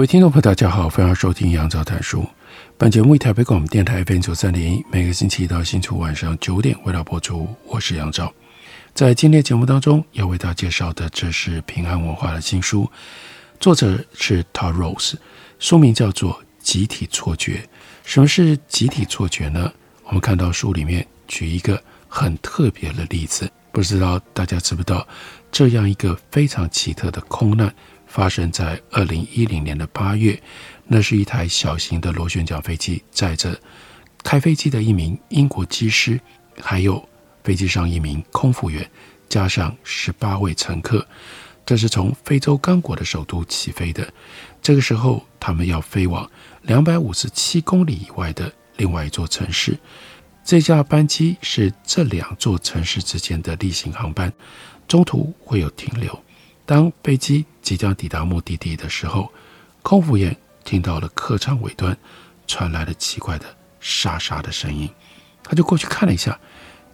各位听众朋友，大家好，欢迎收听杨照谈书。本节目以台北广播电台 FM 九三点一，每个星期一到星期五晚上九点为大家播出。我是杨照，在今天节目当中要为大家介绍的，这是平安文化的新书，作者是 Todd Rose，书名叫做《集体错觉》。什么是集体错觉呢？我们看到书里面举一个很特别的例子，不知道大家知不知道这样一个非常奇特的空难。发生在二零一零年的八月，那是一台小型的螺旋桨飞机，载着开飞机的一名英国机师，还有飞机上一名空服员，加上十八位乘客。这是从非洲刚果的首都起飞的。这个时候，他们要飞往两百五十七公里以外的另外一座城市。这架班机是这两座城市之间的例行航班，中途会有停留。当飞机即将抵达目的地的时候，空服员听到了客舱尾端传来了奇怪的沙沙的声音，他就过去看了一下，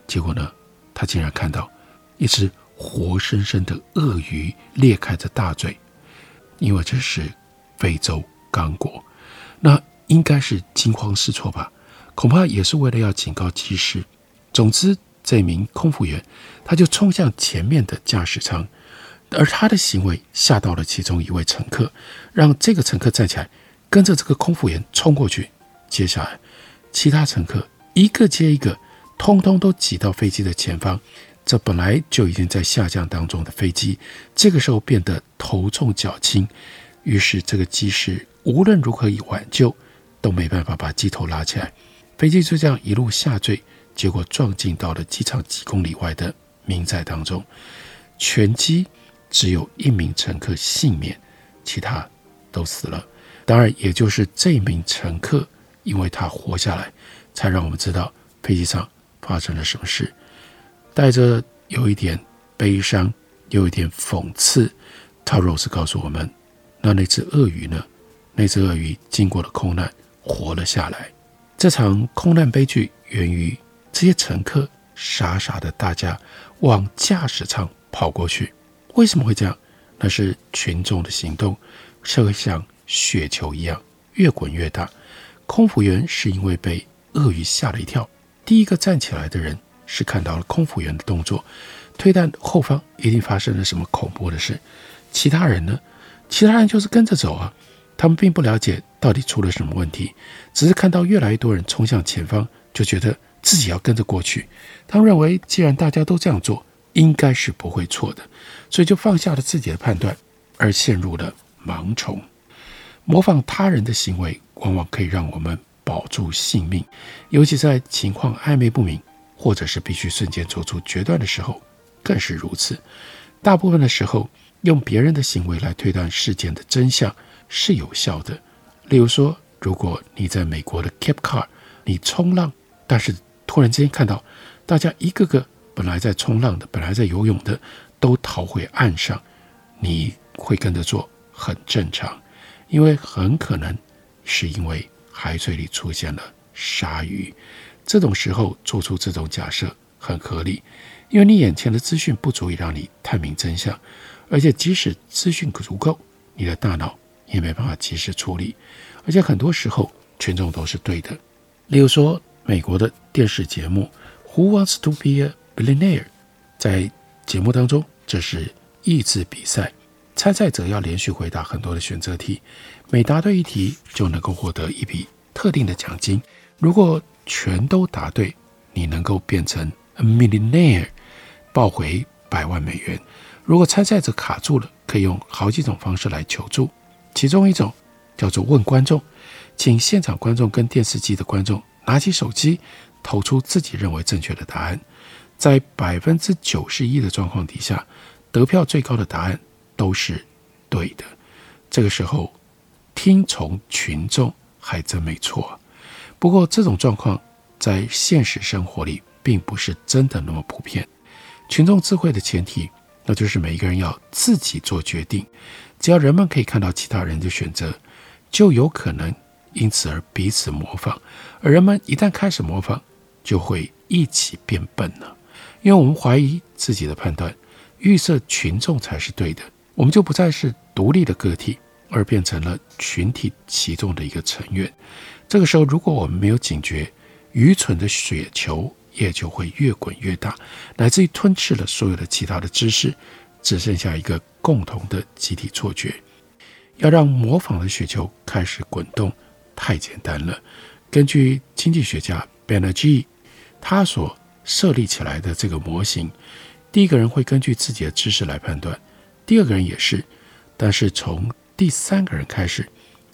结果呢，他竟然看到一只活生生的鳄鱼裂开着大嘴，因为这是非洲刚果，那应该是惊慌失措吧，恐怕也是为了要警告机师。总之，这名空服员他就冲向前面的驾驶舱。而他的行为吓到了其中一位乘客，让这个乘客站起来，跟着这个空服员冲过去。接下来，其他乘客一个接一个，通通都挤到飞机的前方。这本来就已经在下降当中的飞机，这个时候变得头重脚轻。于是，这个机师无论如何以挽救，都没办法把机头拉起来。飞机就这样一路下坠，结果撞进到了机场几公里外的民宅当中，全机。只有一名乘客幸免，其他都死了。当然，也就是这名乘客，因为他活下来，才让我们知道飞机上发生了什么事。带着有一点悲伤，有一点讽刺，Todd Rose 告诉我们：那那只鳄鱼呢？那只鳄鱼经过了空难，活了下来。这场空难悲剧源于这些乘客傻傻的，大家往驾驶舱跑过去。为什么会这样？那是群众的行动，社会像雪球一样越滚越大。空服员是因为被鳄鱼吓了一跳，第一个站起来的人是看到了空服员的动作，推断后方一定发生了什么恐怖的事。其他人呢？其他人就是跟着走啊，他们并不了解到底出了什么问题，只是看到越来越多人冲向前方，就觉得自己要跟着过去。他们认为，既然大家都这样做，应该是不会错的，所以就放下了自己的判断，而陷入了盲从。模仿他人的行为，往往可以让我们保住性命，尤其在情况暧昧不明，或者是必须瞬间做出决断的时候，更是如此。大部分的时候，用别人的行为来推断事件的真相是有效的。例如说，如果你在美国的 Cape Cod，你冲浪，但是突然之间看到大家一个个。本来在冲浪的，本来在游泳的，都逃回岸上，你会跟着做，很正常，因为很可能是因为海水里出现了鲨鱼。这种时候做出这种假设很合理，因为你眼前的资讯不足以让你探明真相，而且即使资讯足够，你的大脑也没办法及时处理，而且很多时候群众都是对的。例如说，美国的电视节目《Who Wants to Be a》Billionaire 在节目当中，这是益智比赛，参赛者要连续回答很多的选择题，每答对一题就能够获得一笔特定的奖金。如果全都答对，你能够变成 a millionaire，抱回百万美元。如果参赛者卡住了，可以用好几种方式来求助，其中一种叫做问观众，请现场观众跟电视机的观众拿起手机，投出自己认为正确的答案。在百分之九十一的状况底下，得票最高的答案都是对的。这个时候，听从群众还真没错。不过，这种状况在现实生活里并不是真的那么普遍。群众智慧的前提，那就是每一个人要自己做决定。只要人们可以看到其他人的选择，就有可能因此而彼此模仿。而人们一旦开始模仿，就会一起变笨了。因为我们怀疑自己的判断，预设群众才是对的，我们就不再是独立的个体，而变成了群体其中的一个成员。这个时候，如果我们没有警觉，愚蠢的雪球也就会越滚越大，乃至于吞噬了所有的其他的知识，只剩下一个共同的集体错觉。要让模仿的雪球开始滚动，太简单了。根据经济学家 Benergy，他所设立起来的这个模型，第一个人会根据自己的知识来判断，第二个人也是，但是从第三个人开始，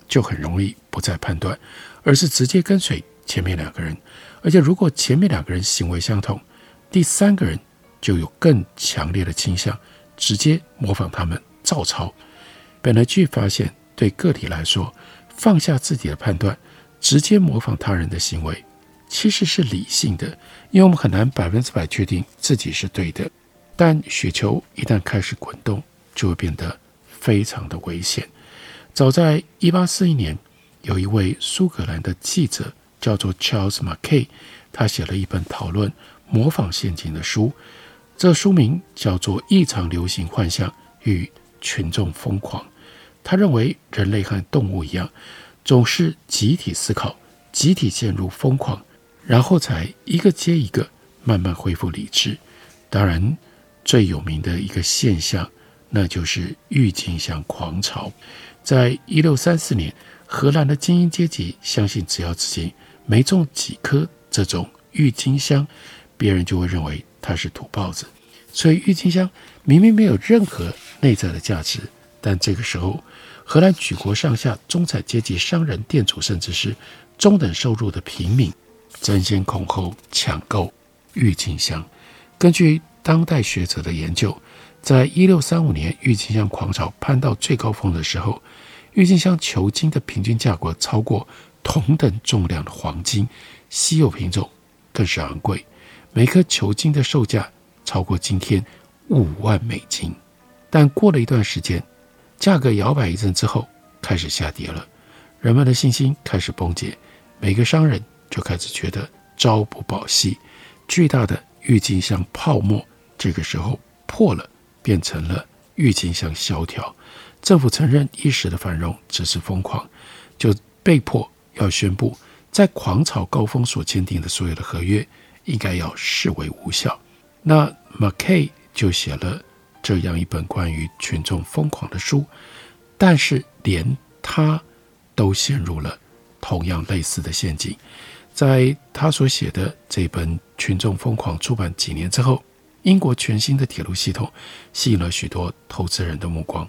就很容易不再判断，而是直接跟随前面两个人。而且，如果前面两个人行为相同，第三个人就有更强烈的倾向，直接模仿他们，照抄。本来据发现，对个体来说，放下自己的判断，直接模仿他人的行为，其实是理性的，因为我们很难百分之百确定自己是对的。但雪球一旦开始滚动，就会变得非常的危险。早在一八四一年，有一位苏格兰的记者。叫做 Charles Mackay，他写了一本讨论模仿陷阱的书，这书名叫做《异常流行幻象与群众疯狂》。他认为人类和动物一样，总是集体思考，集体陷入疯狂，然后才一个接一个慢慢恢复理智。当然，最有名的一个现象，那就是郁金香狂潮。在一六三四年，荷兰的精英阶级相信，只要自己没种几颗这种郁金香，别人就会认为他是土包子。所以郁金香明明没有任何内在的价值，但这个时候，荷兰举国上下、中产阶级、商人、店主，甚至是中等收入的平民，争先恐后抢购郁金香。根据当代学者的研究，在一六三五年郁金香狂潮攀到最高峰的时候，郁金香球茎的平均价格超过。同等重量的黄金，稀有品种更是昂贵，每颗球茎的售价超过今天五万美金。但过了一段时间，价格摇摆一阵之后，开始下跌了，人们的信心开始崩解，每个商人就开始觉得朝不保夕。巨大的郁金香泡沫这个时候破了，变成了郁金香萧条。政府承认一时的繁荣只是疯狂，就被迫。要宣布，在狂潮高峰所签订的所有的合约，应该要视为无效。那 Mackay 就写了这样一本关于群众疯狂的书，但是连他都陷入了同样类似的陷阱。在他所写的这本《群众疯狂》出版几年之后，英国全新的铁路系统吸引了许多投资人的目光，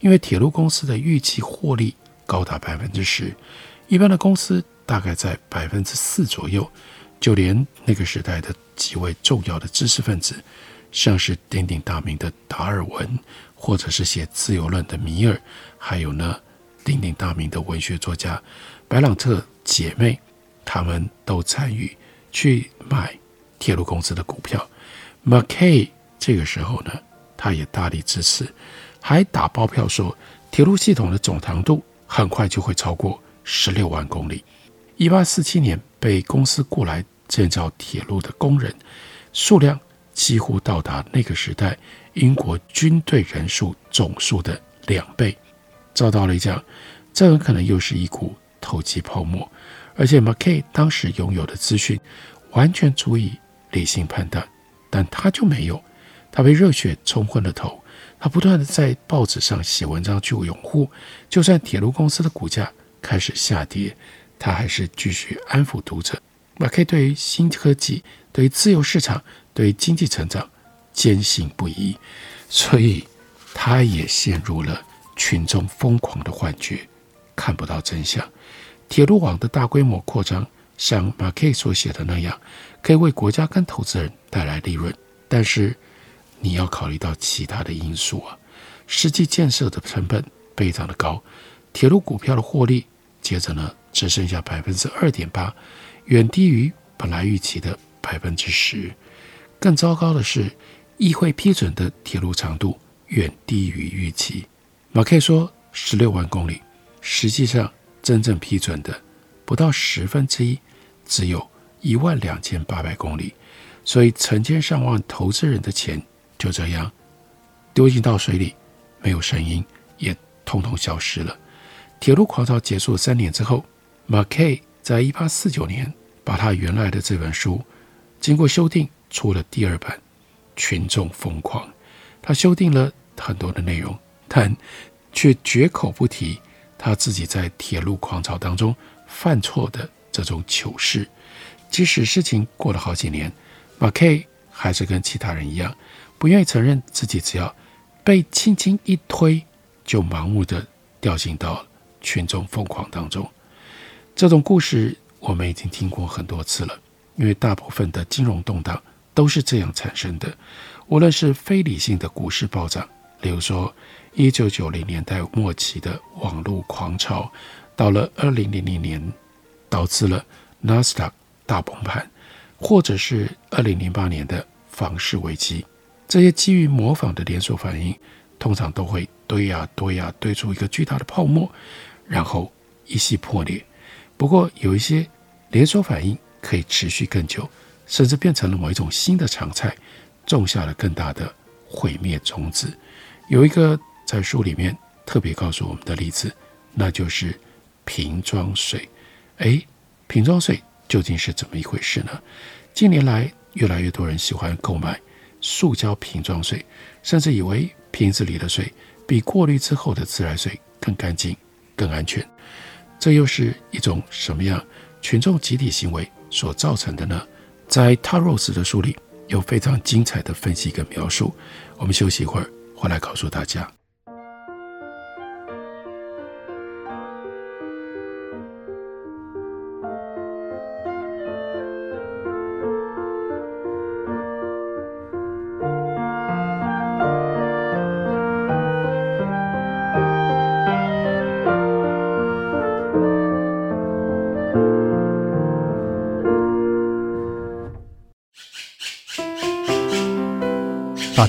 因为铁路公司的预期获利高达百分之十。一般的公司大概在百分之四左右，就连那个时代的几位重要的知识分子，像是鼎鼎大名的达尔文，或者是写《自由论》的米尔，还有呢鼎鼎大名的文学作家白朗特姐妹，他们都参与去买铁路公司的股票。Mackay 这个时候呢，他也大力支持，还打包票说铁路系统的总长度很快就会超过。十六万公里。一八四七年被公司雇来建造铁路的工人数量几乎到达那个时代英国军队人数总数的两倍。照道理讲，这很可能又是一股投机泡沫。而且 McKay 当时拥有的资讯完全足以理性判断，但他就没有。他被热血冲昏了头，他不断地在报纸上写文章去拥护，就算铁路公司的股价。开始下跌，他还是继续安抚读者。马凯对于新科技、对于自由市场、对于经济成长坚信不疑，所以他也陷入了群众疯狂的幻觉，看不到真相。铁路网的大规模扩张，像马凯所写的那样，可以为国家跟投资人带来利润，但是你要考虑到其他的因素啊，实际建设的成本非常的高，铁路股票的获利接着呢只剩下百分之二点八，远低于本来预期的百分之十。更糟糕的是，议会批准的铁路长度远低于预期。马 K 说十六万公里，实际上真正批准的不到十分之一，只有一万两千八百公里。所以成千上万投资人的钱就这样丢进到水里，没有声音，也通通消失了。铁路狂潮结束三年之后，马 K 在一八四九年把他原来的这本书经过修订。出了第二版《群众疯狂》，他修订了很多的内容，但却绝口不提他自己在铁路狂潮当中犯错的这种糗事。即使事情过了好几年，马 K 还是跟其他人一样，不愿意承认自己只要被轻轻一推，就盲目的掉进到群众疯狂当中。这种故事我们已经听过很多次了，因为大部分的金融动荡。都是这样产生的。无论是非理性的股市暴涨，例如说一九九零年代末期的网络狂潮，到了二零零零年导致了纳斯达克大崩盘，或者是二零零八年的房市危机，这些基于模仿的连锁反应，通常都会堆呀堆呀堆出一个巨大的泡沫，然后一夕破裂。不过有一些连锁反应可以持续更久。甚至变成了某一种新的常态，种下了更大的毁灭种子。有一个在书里面特别告诉我们的例子，那就是瓶装水。诶，瓶装水究竟是怎么一回事呢？近年来，越来越多人喜欢购买塑胶瓶装水，甚至以为瓶子里的水比过滤之后的自来水更干净、更安全。这又是一种什么样群众集体行为所造成的呢？在 Todd Rose 的书里有非常精彩的分析跟描述。我们休息一会儿，回来告诉大家。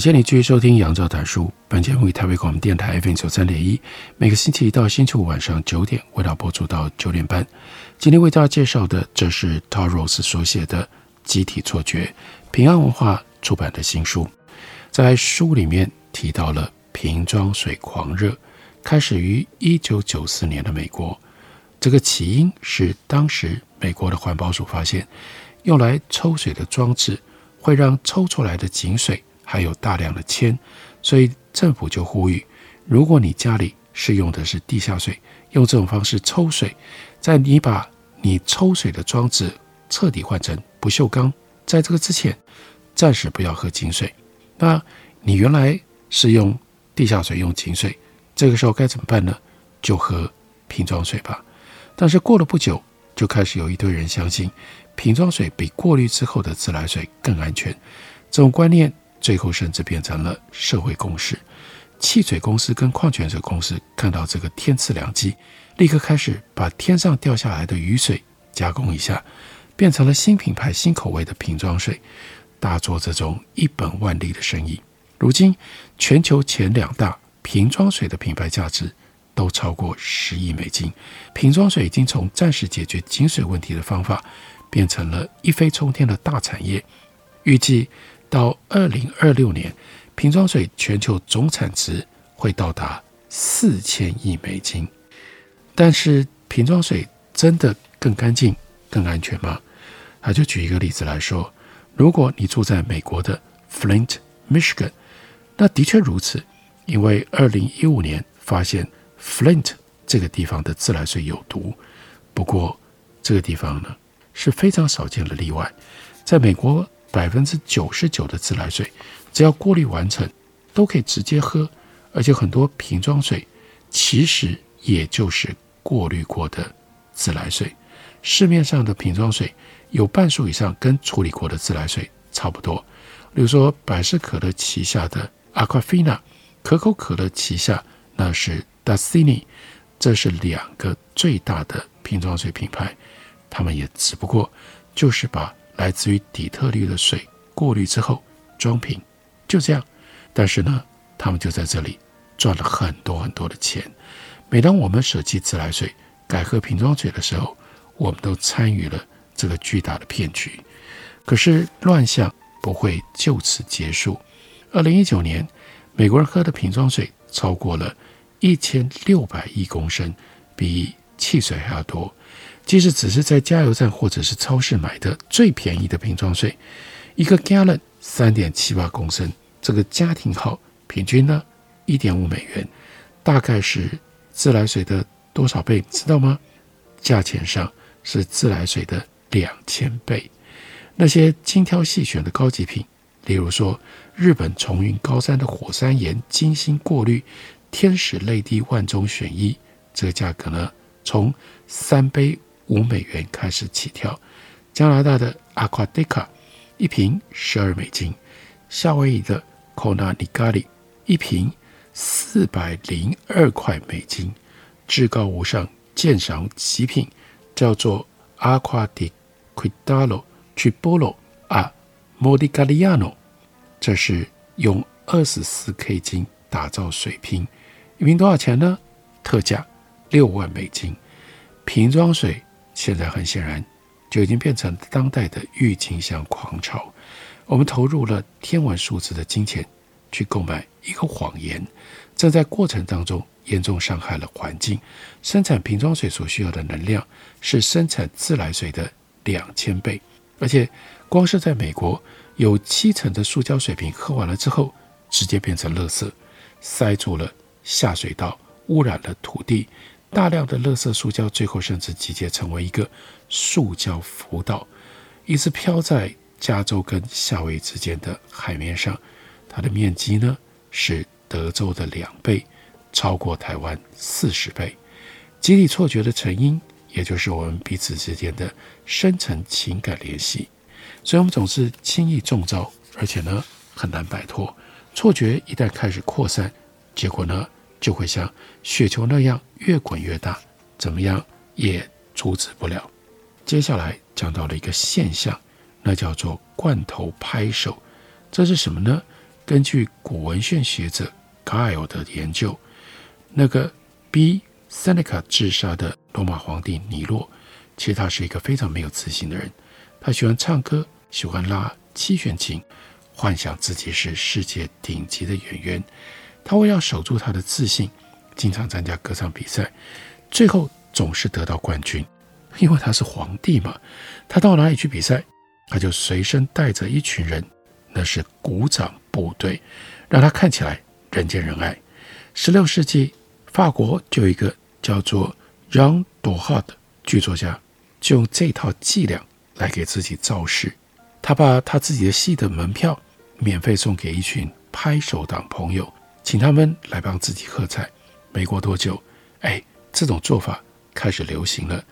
谢你继续收听《杨照谈书》。本节目以台北广播电台 FM 九三点一，每个星期一到星期五晚上九点，为大家播出到九点半。今天为大家介绍的，这是 Todd Rose 所写的《集体错觉》，平安文化出版的新书。在书里面提到了瓶装水狂热，开始于一九九四年的美国。这个起因是当时美国的环保署发现，用来抽水的装置会让抽出来的井水。还有大量的铅，所以政府就呼吁，如果你家里是用的是地下水，用这种方式抽水，在你把你抽水的装置彻底换成不锈钢，在这个之前，暂时不要喝井水。那你原来是用地下水，用井水，这个时候该怎么办呢？就喝瓶装水吧。但是过了不久，就开始有一堆人相信瓶装水比过滤之后的自来水更安全。这种观念最后甚至变成了社会共识。汽水公司跟矿泉水公司看到这个天赐良机，立刻开始把天上掉下来的雨水加工一下，变成了新品牌、新口味的瓶装水，大做这种一本万利的生意。如今，全球前两大瓶装水的品牌价值都超过十亿美金。瓶装水已经从暂时解决井水问题的方法，变成了一飞冲天的大产业。预计到二零二六年，瓶装水全球总产值会到达四千亿美金。但是，瓶装水真的更干净、更安全吗？他就举一个例子来说：如果你住在美国的 Flint, Michigan。那的确如此，因为二零一五年发现 Flint 这个地方的自来水有毒。不过这个地方呢是非常少见的例外，在美国百分之九十九的自来水只要过滤完成都可以直接喝，而且很多瓶装水其实也就是过滤过的自来水。市面上的瓶装水有半数以上跟处理过的自来水差不多，比如说百事可乐旗下的。Aquafina，可口可乐旗下那是 Dasani，这是两个最大的瓶装水品牌，他们也只不过就是把来自于底特律的水过滤之后装瓶，就这样。但是呢，他们就在这里赚了很多很多的钱。每当我们舍弃自来水改喝瓶装水的时候，我们都参与了这个巨大的骗局。可是乱象不会就此结束。二零一九年，美国人喝的瓶装水超过了一千六百亿公升，比汽水还要多。即使只是在加油站或者是超市买的最便宜的瓶装水，一个 gallon 三点七八公升，这个家庭号平均呢一点五美元，大概是自来水的多少倍？知道吗？价钱上是自来水的两千倍。那些精挑细选的高级品。例如说，日本重云高山的火山岩精心过滤，天使泪滴万中选一，这个价格呢，从三杯五美元开始起跳。加拿大的 Aquatica 一瓶十二美金，夏威夷的 Kona Ligari 一瓶四百零二块美金，至高无上鉴赏极品叫做 Aqua di Quidalo Tribolo 啊。莫迪加利亚诺，这是用二十四 K 金打造水瓶，一瓶多少钱呢？特价六万美金。瓶装水现在很显然就已经变成当代的郁金香狂潮。我们投入了天文数字的金钱去购买一个谎言，正在过程当中严重伤害了环境。生产瓶装水所需要的能量是生产自来水的两千倍，而且。光是在美国，有七成的塑胶水瓶喝完了之后，直接变成垃圾，塞住了下水道，污染了土地。大量的垃圾塑胶最后甚至集结成为一个塑胶浮岛，一直飘在加州跟夏威夷之间的海面上。它的面积呢是德州的两倍，超过台湾四十倍。集体错觉的成因，也就是我们彼此之间的深层情感联系。所以，我们总是轻易中招，而且呢很难摆脱错觉。一旦开始扩散，结果呢就会像雪球那样越滚越大，怎么样也阻止不了。接下来讲到了一个现象，那叫做“罐头拍手”。这是什么呢？根据古文献学者 Gile 的研究，那个逼 Seneca 自杀的罗马皇帝尼洛，其实他是一个非常没有自信的人。他喜欢唱歌，喜欢拉七弦琴，幻想自己是世界顶级的演员。他为了守住他的自信，经常参加歌唱比赛，最后总是得到冠军。因为他是皇帝嘛，他到哪里去比赛，他就随身带着一群人，那是鼓掌部队，让他看起来人见人爱。十六世纪，法国就有一个叫做 Jean d o h a 的剧作家，就用这套伎俩。来给自己造势，他把他自己的戏的门票免费送给一群拍手党朋友，请他们来帮自己喝彩。没过多久，哎，这种做法开始流行了。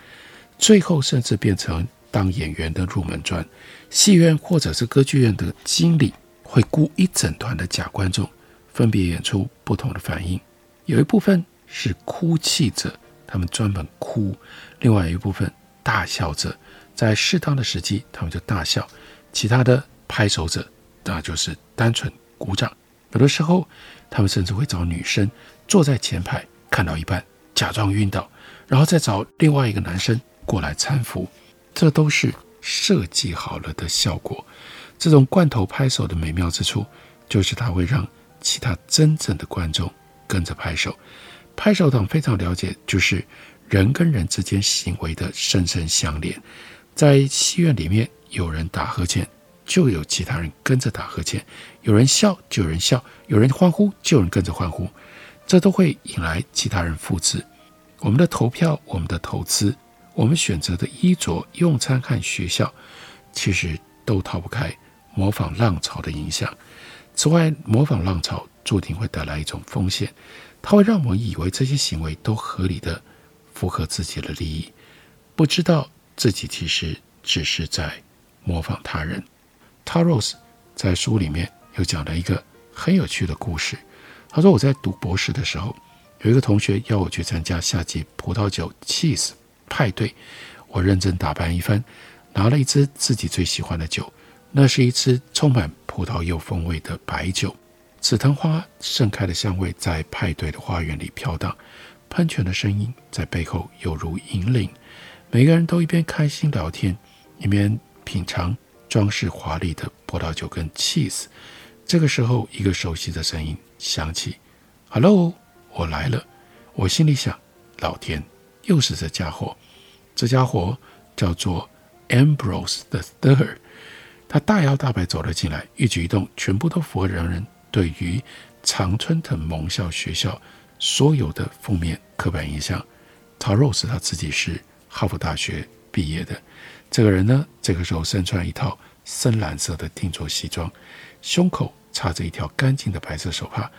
最后甚至变成当演员的入门砖。戏院或者是歌剧院的经理会雇一整团的假观众，分别演出不同的反应。有一部分是哭泣者，他们专门哭；另外一部分大笑者，在适当的时机他们就大笑。其他的拍手者，那就是单纯鼓掌。有的时候，他们甚至会找女生坐在前排，看到一半假装晕倒，然后再找另外一个男生过来搀扶。这都是设计好了的效果。这种罐头拍手的美妙之处，就是它会让其他真正的观众跟着拍手。拍手党非常了解，就是人跟人之间行为的深深相连。在戏院里面，有人打呵欠，就有其他人跟着打呵欠；有人笑，就有人笑；有人欢呼，就有人跟着欢呼。这都会引来其他人复制。我们的投票，我们的投资，我们选择的衣着、用餐和学校，其实都逃不开模仿浪潮的影响。此外，模仿浪潮注定会带来一种风险，它会让我们以为这些行为都合理的符合自己的利益，不知道自己其实只是在模仿他人。Taros 在书里面又讲了一个很有趣的故事。他说：“我在读博士的时候，有一个同学邀我去参加夏季葡萄酒 cheese 派对。我认真打扮一番，拿了一支自己最喜欢的酒，那是一支充满葡萄柚风味的白酒。紫藤花盛开的香味在派对的花园里飘荡，喷泉的声音在背后犹如银铃。”每个人都一边开心聊天，一边品尝装饰华丽的葡萄酒跟 cheese。这个时候，一个熟悉的声音响起：“Hello，我来了。”我心里想：“老天，又是这家伙！”这家伙叫做 Ambrose the Third。他大摇大摆走了进来，一举一动全部都符合人人对于常春藤盟校学校所有的负面刻板印象。Taros 他自己是。哈佛大学毕业的这个人呢，这个时候身穿一套深蓝色的定做西装，胸口插着一条干净的白色手帕，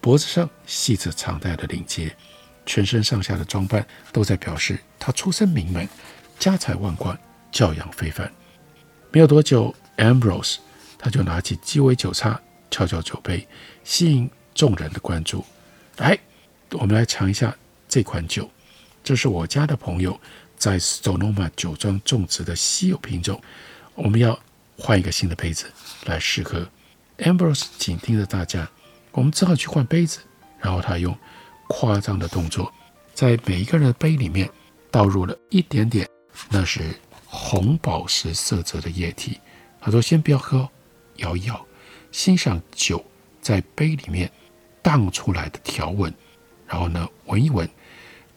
脖子上系着长带的领结，全身上下的装扮都在表示他出身名门，家财万贯，教养非凡。没有多久，Ambrose 他就拿起鸡尾酒叉，敲敲酒杯，吸引众人的关注。来，我们来尝一下这款酒，这是我家的朋友。在 Sonoma 酒庄种植的稀有品种，我们要换一个新的杯子来试喝。Ambrose 紧盯着大家，我们只好去换杯子。然后他用夸张的动作，在每一个人的杯里面倒入了一点点，那是红宝石色泽的液体。他说：“先不要喝，摇一摇，欣赏酒在杯里面荡出来的条纹。然后呢，闻一闻，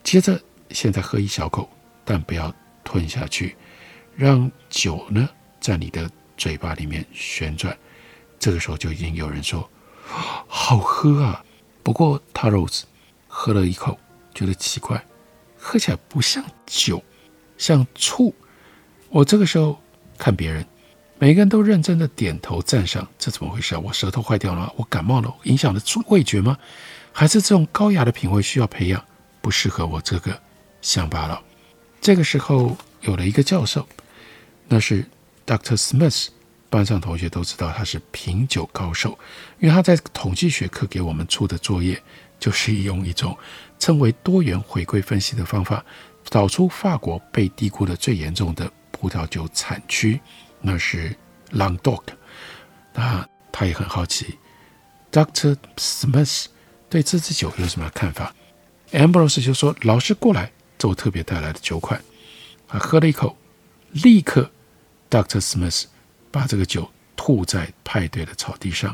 接着现在喝一小口。”但不要吞下去，让酒呢在你的嘴巴里面旋转。这个时候就已经有人说：“好喝啊！”不过他 a r o s 喝了一口，觉得奇怪，喝起来不像酒，像醋。我这个时候看别人，每个人都认真的点头赞赏。这怎么回事啊？我舌头坏掉了吗？我感冒了？影响了味觉吗？还是这种高雅的品味需要培养，不适合我这个乡巴佬？这个时候有了一个教授，那是 Dr. Smith，班上同学都知道他是品酒高手，因为他在统计学课给我们出的作业，就是用一种称为多元回归分析的方法，找出法国被低估的最严重的葡萄酒产区，那是 Languedoc。那他也很好奇，Dr. Smith 对这支酒有什么看法？Ambrose 就说：“老师过来。”这我特别带来的酒款，他喝了一口，立刻，Doctor Smith 把这个酒吐在派对的草地上，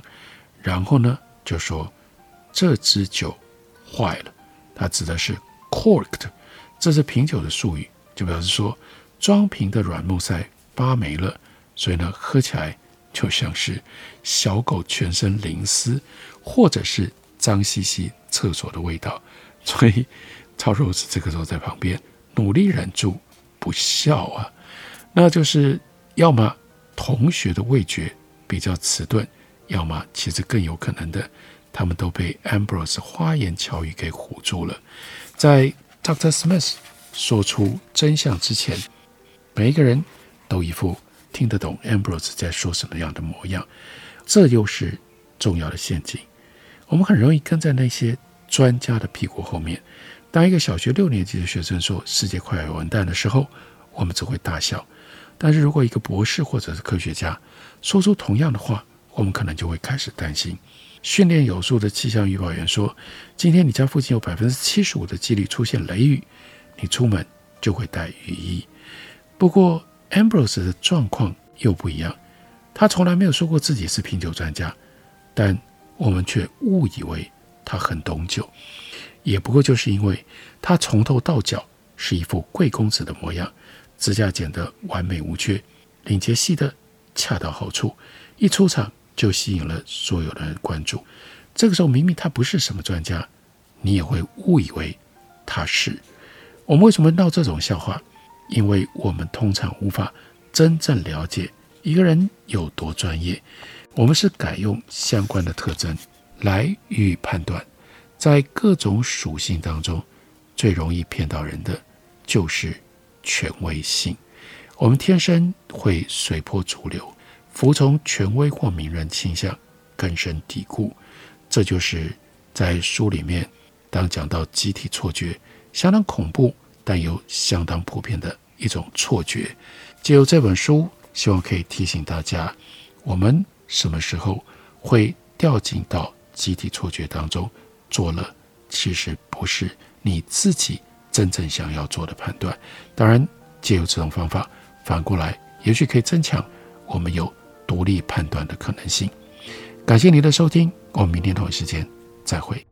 然后呢就说：“这支酒坏了。”他指的是 corked，这是品酒的术语，就表示说装瓶的软木塞发霉了，所以呢喝起来就像是小狗全身淋湿，或者是脏兮兮厕所的味道，所以。超 Rose 这个时候在旁边努力忍住不笑啊，那就是要么同学的味觉比较迟钝，要么其实更有可能的，他们都被 Ambrose 花言巧语给唬住了。在 Doctor Smith 说出真相之前，每一个人都一副听得懂 Ambrose 在说什么样的模样。这又是重要的陷阱。我们很容易跟在那些专家的屁股后面。当一个小学六年级的学生说世界快要完蛋的时候，我们只会大笑。但是如果一个博士或者是科学家说出同样的话，我们可能就会开始担心。训练有素的气象预报员说：“今天你家附近有百分之七十五的几率出现雷雨，你出门就会带雨衣。”不过 Ambrose 的状况又不一样，他从来没有说过自己是品酒专家，但我们却误以为他很懂酒，也不过就是因为他从头到脚是一副贵公子的模样，指甲剪得完美无缺，领结系得恰到好处，一出场。就吸引了所有人的关注。这个时候，明明他不是什么专家，你也会误以为他是。我们为什么闹这种笑话？因为我们通常无法真正了解一个人有多专业。我们是改用相关的特征来予以判断。在各种属性当中，最容易骗到人的就是权威性。我们天生会随波逐流。服从权威或名人倾向根深蒂固，这就是在书里面当讲到集体错觉，相当恐怖，但又相当普遍的一种错觉。借由这本书，希望可以提醒大家，我们什么时候会掉进到集体错觉当中，做了其实不是你自己真正想要做的判断。当然，借由这种方法，反过来也许可以增强我们有。独立判断的可能性。感谢您的收听，我们明天同一时间再会。